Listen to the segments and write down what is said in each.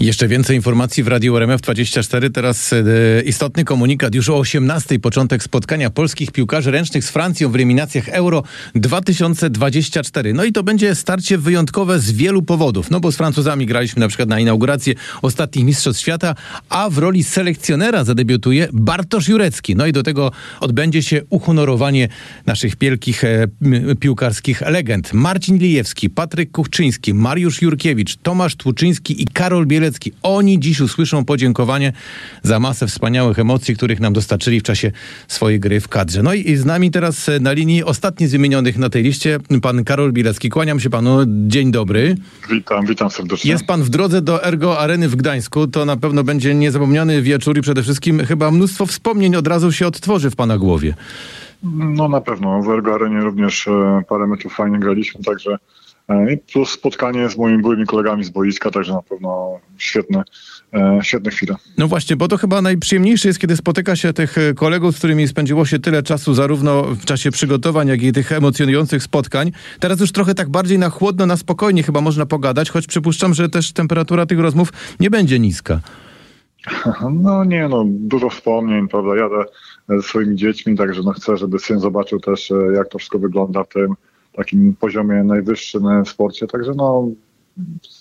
Jeszcze więcej informacji w Radiu RMF24. Teraz e, istotny komunikat. Już o 18 początek spotkania polskich piłkarzy ręcznych z Francją w eliminacjach Euro 2024. No i to będzie starcie wyjątkowe z wielu powodów. No bo z Francuzami graliśmy na przykład na inaugurację ostatnich Mistrzostw Świata, a w roli selekcjonera zadebiutuje Bartosz Jurecki. No i do tego odbędzie się uhonorowanie naszych wielkich e, piłkarskich legend. Marcin Lijewski, Patryk Kuchczyński, Mariusz Jurkiewicz, Tomasz Tłuczyński i Karol Oni dziś usłyszą podziękowanie za masę wspaniałych emocji, których nam dostarczyli w czasie swojej gry w kadrze. No i z nami teraz e, na linii ostatni z wymienionych na tej liście, pan Karol Bielecki. Kłaniam się panu. Dzień dobry. Witam, witam serdecznie. Jest pan w drodze do Ergo Areny w Gdańsku. To na pewno będzie niezapomniany wieczór i przede wszystkim chyba mnóstwo wspomnień od razu się odtworzy w pana głowie. No na pewno. W Ergo Arenie również e, parę meczów fajnie graliśmy, także plus spotkanie z moimi byłymi kolegami z boiska, także na pewno świetne, e, świetne chwile. No właśnie, bo to chyba najprzyjemniejsze jest, kiedy spotyka się tych e, kolegów, z którymi spędziło się tyle czasu, zarówno w czasie przygotowań, jak i tych emocjonujących spotkań. Teraz już trochę tak bardziej na chłodno, na spokojnie chyba można pogadać, choć przypuszczam, że też temperatura tych rozmów nie będzie niska. No nie, no dużo wspomnień, prawda, jadę ze swoimi dziećmi, także no chcę, żeby syn zobaczył też, jak to wszystko wygląda w tym takim poziomie najwyższym w sporcie, także no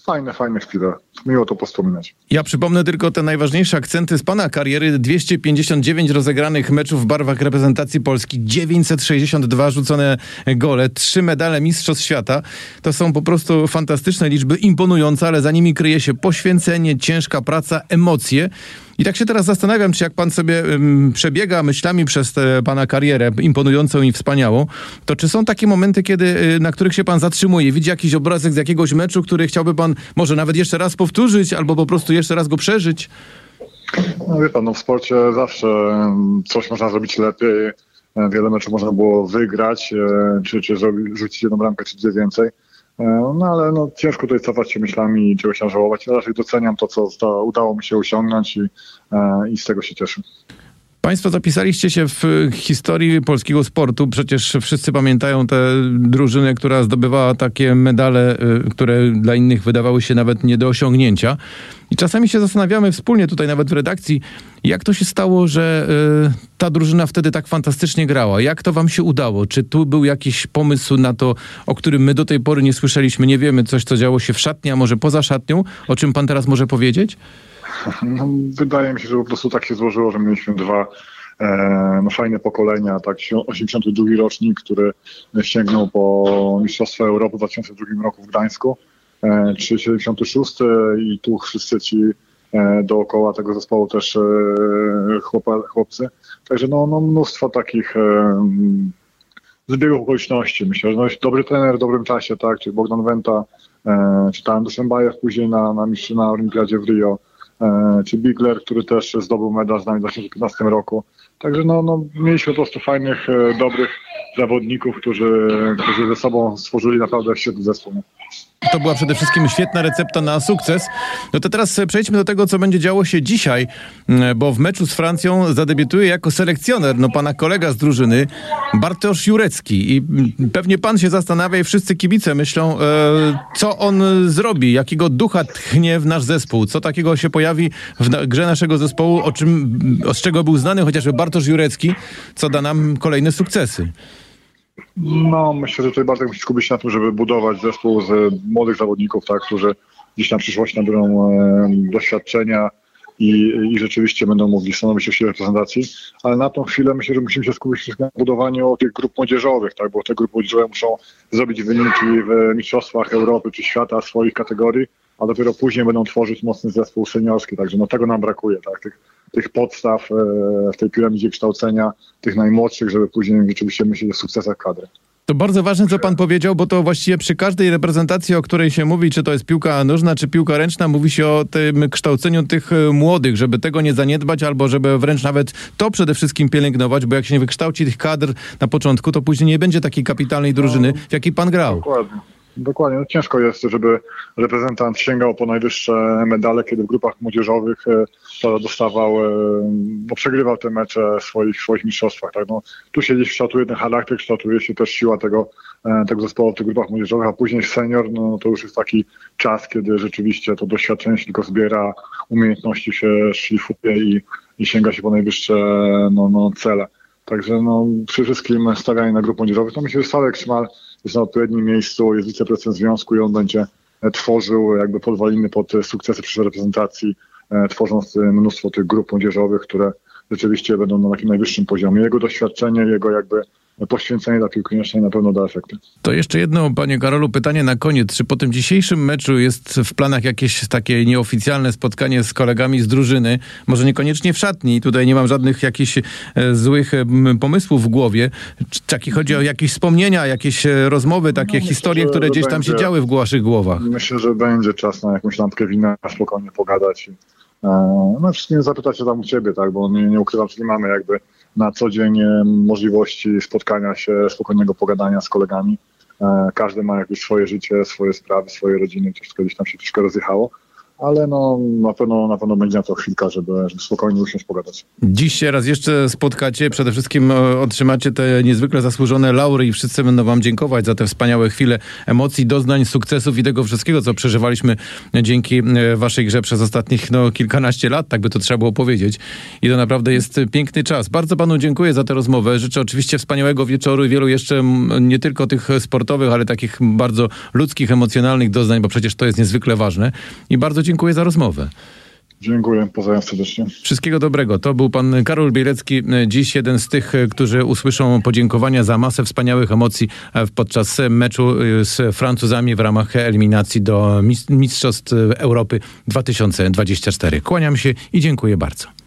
fajne, fajne chwile. Miło to wspominać. Ja przypomnę tylko te najważniejsze akcenty z pana kariery. 259 rozegranych meczów w barwach reprezentacji Polski, 962 rzucone gole, trzy medale Mistrzostw Świata. To są po prostu fantastyczne liczby, imponujące, ale za nimi kryje się poświęcenie, ciężka praca, emocje. I tak się teraz zastanawiam, czy jak pan sobie przebiega myślami przez tę pana karierę imponującą i wspaniałą, to czy są takie momenty, kiedy, y, na których się pan zatrzymuje, widzi jakiś obrazek z jakiegoś meczu, który chciałby pan może nawet jeszcze raz powtórzyć, albo po prostu jeszcze raz go przeżyć? No wie pan, no w sporcie zawsze coś można zrobić lepiej. E, wiele meczów można było wygrać, e, czy, czy rzucić jedną bramkę, czy dwie więcej. E, no ale no, ciężko tutaj cofać się myślami i czegoś tam żałować. Raczej doceniam to, co udało mi się osiągnąć i, i z tego się cieszę. Państwo zapisaliście się w historii polskiego sportu. Przecież wszyscy pamiętają tę drużynę, która zdobywała takie medale, y, które dla innych wydawały się nawet nie do osiągnięcia. I czasami się zastanawiamy wspólnie tutaj nawet w redakcji, jak to się stało, że y, ta drużyna wtedy tak fantastycznie grała. Jak to wam się udało? Czy tu był jakiś pomysł na to, o którym my do tej pory nie słyszeliśmy, nie wiemy, coś co działo się w szatni, a może poza szatnią? O czym pan teraz może powiedzieć? No, wydaje mi się, że po prostu tak się złożyło, że mieliśmy dwa e, no, fajne pokolenia, tak 82 rocznik, który sięgnął po Mistrzostwo Europy w 2002 roku w Gdańsku, e, czy 76 i tu wszyscy ci e, dookoła tego zespołu też chłopa, chłopcy. Także no, no mnóstwo takich zbiegów okoliczności. Myślę, że no, dobry trener w dobrym czasie, tak, czyli Bogdan Wenta, czytałem Duszembajew później na, na na Olimpiadzie w Rio, czy Bigler, który też zdobył medal z nami w 2015 roku. Także no, no, mieliśmy po prostu fajnych, e, dobrych zawodników, którzy, którzy ze sobą stworzyli naprawdę świetny zespół. To była przede wszystkim świetna recepta na sukces. No to teraz przejdźmy do tego, co będzie działo się dzisiaj, bo w meczu z Francją zadebiutuje jako selekcjoner, no pana kolega z drużyny, Bartosz Jurecki. I pewnie pan się zastanawia i wszyscy kibice myślą, e, co on zrobi, jakiego ducha tchnie w nasz zespół, co takiego się pojawi w grze naszego zespołu, o czym, z czego był znany chociażby Bartosz Jurecki, co da nam kolejne sukcesy. No, myślę, że tutaj bardzo musi skupić się na tym, żeby budować zespół z młodych zawodników, tak, którzy gdzieś na przyszłość nabiorą e, doświadczenia i, i rzeczywiście będą mogli stanowić o siłę reprezentacji, ale na tą chwilę myślę, że musimy się skupić na budowaniu tych grup młodzieżowych, tak, bo te grupy młodzieżowe muszą zrobić wyniki w mistrzostwach Europy czy świata swoich kategorii, a dopiero później będą tworzyć mocny zespół seniorski, także no tego nam brakuje, tak, tych, tych podstaw e, w tej piramidzie kształcenia, tych najmłodszych, żeby później rzeczywiście myśleć o sukcesach kadry. To bardzo ważne, co pan powiedział, bo to właściwie przy każdej reprezentacji, o której się mówi, czy to jest piłka nożna, czy piłka ręczna, mówi się o tym kształceniu tych e, młodych, żeby tego nie zaniedbać, albo żeby wręcz nawet to przede wszystkim pielęgnować, bo jak się nie wykształci tych kadr na początku, to później nie będzie takiej kapitalnej drużyny, w jakiej pan grał. Dokładnie. Dokładnie. No ciężko jest, żeby reprezentant sięgał po najwyższe medale, kiedy w grupach młodzieżowych e, to dostawał, e, bo przegrywał te mecze w swoich, swoich mistrzostwach. Tak? No, tu się gdzieś kształtuje ten charakter, kształtuje się też siła tego, e, tego zespołu w tych grupach młodzieżowych, a później senior, no to już jest taki czas, kiedy rzeczywiście to doświadczenie się tylko zbiera, umiejętności się szlifuje i, i sięga się po najwyższe no, no, cele. Także no, przy wszystkim stawianie na grup młodzieżowych, to myślę, że Sławek Szmal jest na odpowiednim miejscu, jest wiceprezesem związku i on będzie tworzył jakby podwaliny pod sukcesy przyszłej reprezentacji, e, tworząc mnóstwo tych grup młodzieżowych, które rzeczywiście będą na takim najwyższym poziomie. Jego doświadczenie, jego jakby poświęcenie dla piłki nożnej na pewno da efekty. To jeszcze jedno, panie Karolu, pytanie na koniec. Czy po tym dzisiejszym meczu jest w planach jakieś takie nieoficjalne spotkanie z kolegami z drużyny? Może niekoniecznie w szatni, tutaj nie mam żadnych jakichś e, złych pomysłów w głowie. Czy taki chodzi o jakieś wspomnienia, jakieś e, rozmowy, takie No, historie, myślę, które że gdzieś tam będzie. się działy w waszych głowach? Myślę, że będzie czas na jakąś lampkę wina, spokojnie pogadać. i, e, No wszystkim zapytać się tam u ciebie, tak, bo nie, nie ukrywam, że nie mamy jakby na co dzień e, możliwości spotkania się, spokojnego pogadania z kolegami. E, Każdy ma jakieś swoje życie, swoje sprawy, swoje rodziny, troszkę gdzieś tam się troszkę rozjechało, ale no na pewno, na pewno będzie na to chwilka, żeby, żeby spokojnie usiąść pogadać. Dziś się raz jeszcze spotkacie, przede wszystkim e, otrzymacie te niezwykle zasłużone laury i wszyscy będą wam dziękować za te wspaniałe chwile emocji, doznań, sukcesów i tego wszystkiego, co przeżywaliśmy dzięki e, waszej grze przez ostatnich no, kilkanaście lat, tak by to trzeba było powiedzieć. I to naprawdę jest piękny czas. Bardzo panu dziękuję za tę rozmowę. Życzę oczywiście wspaniałego wieczoru i wielu jeszcze nie tylko tych sportowych, ale takich bardzo ludzkich, emocjonalnych doznań, bo przecież to jest niezwykle ważne. I bardzo dziękuję za rozmowę. Dziękuję, pozdrawiam serdecznie. Wszystkiego dobrego. To był pan Karol Bielecki, dziś jeden z tych, którzy usłyszą podziękowania za masę wspaniałych emocji e, podczas meczu e, z Francuzami w ramach eliminacji do Mis- Mistrzostw Europy 2024. Kłaniam się i dziękuję bardzo.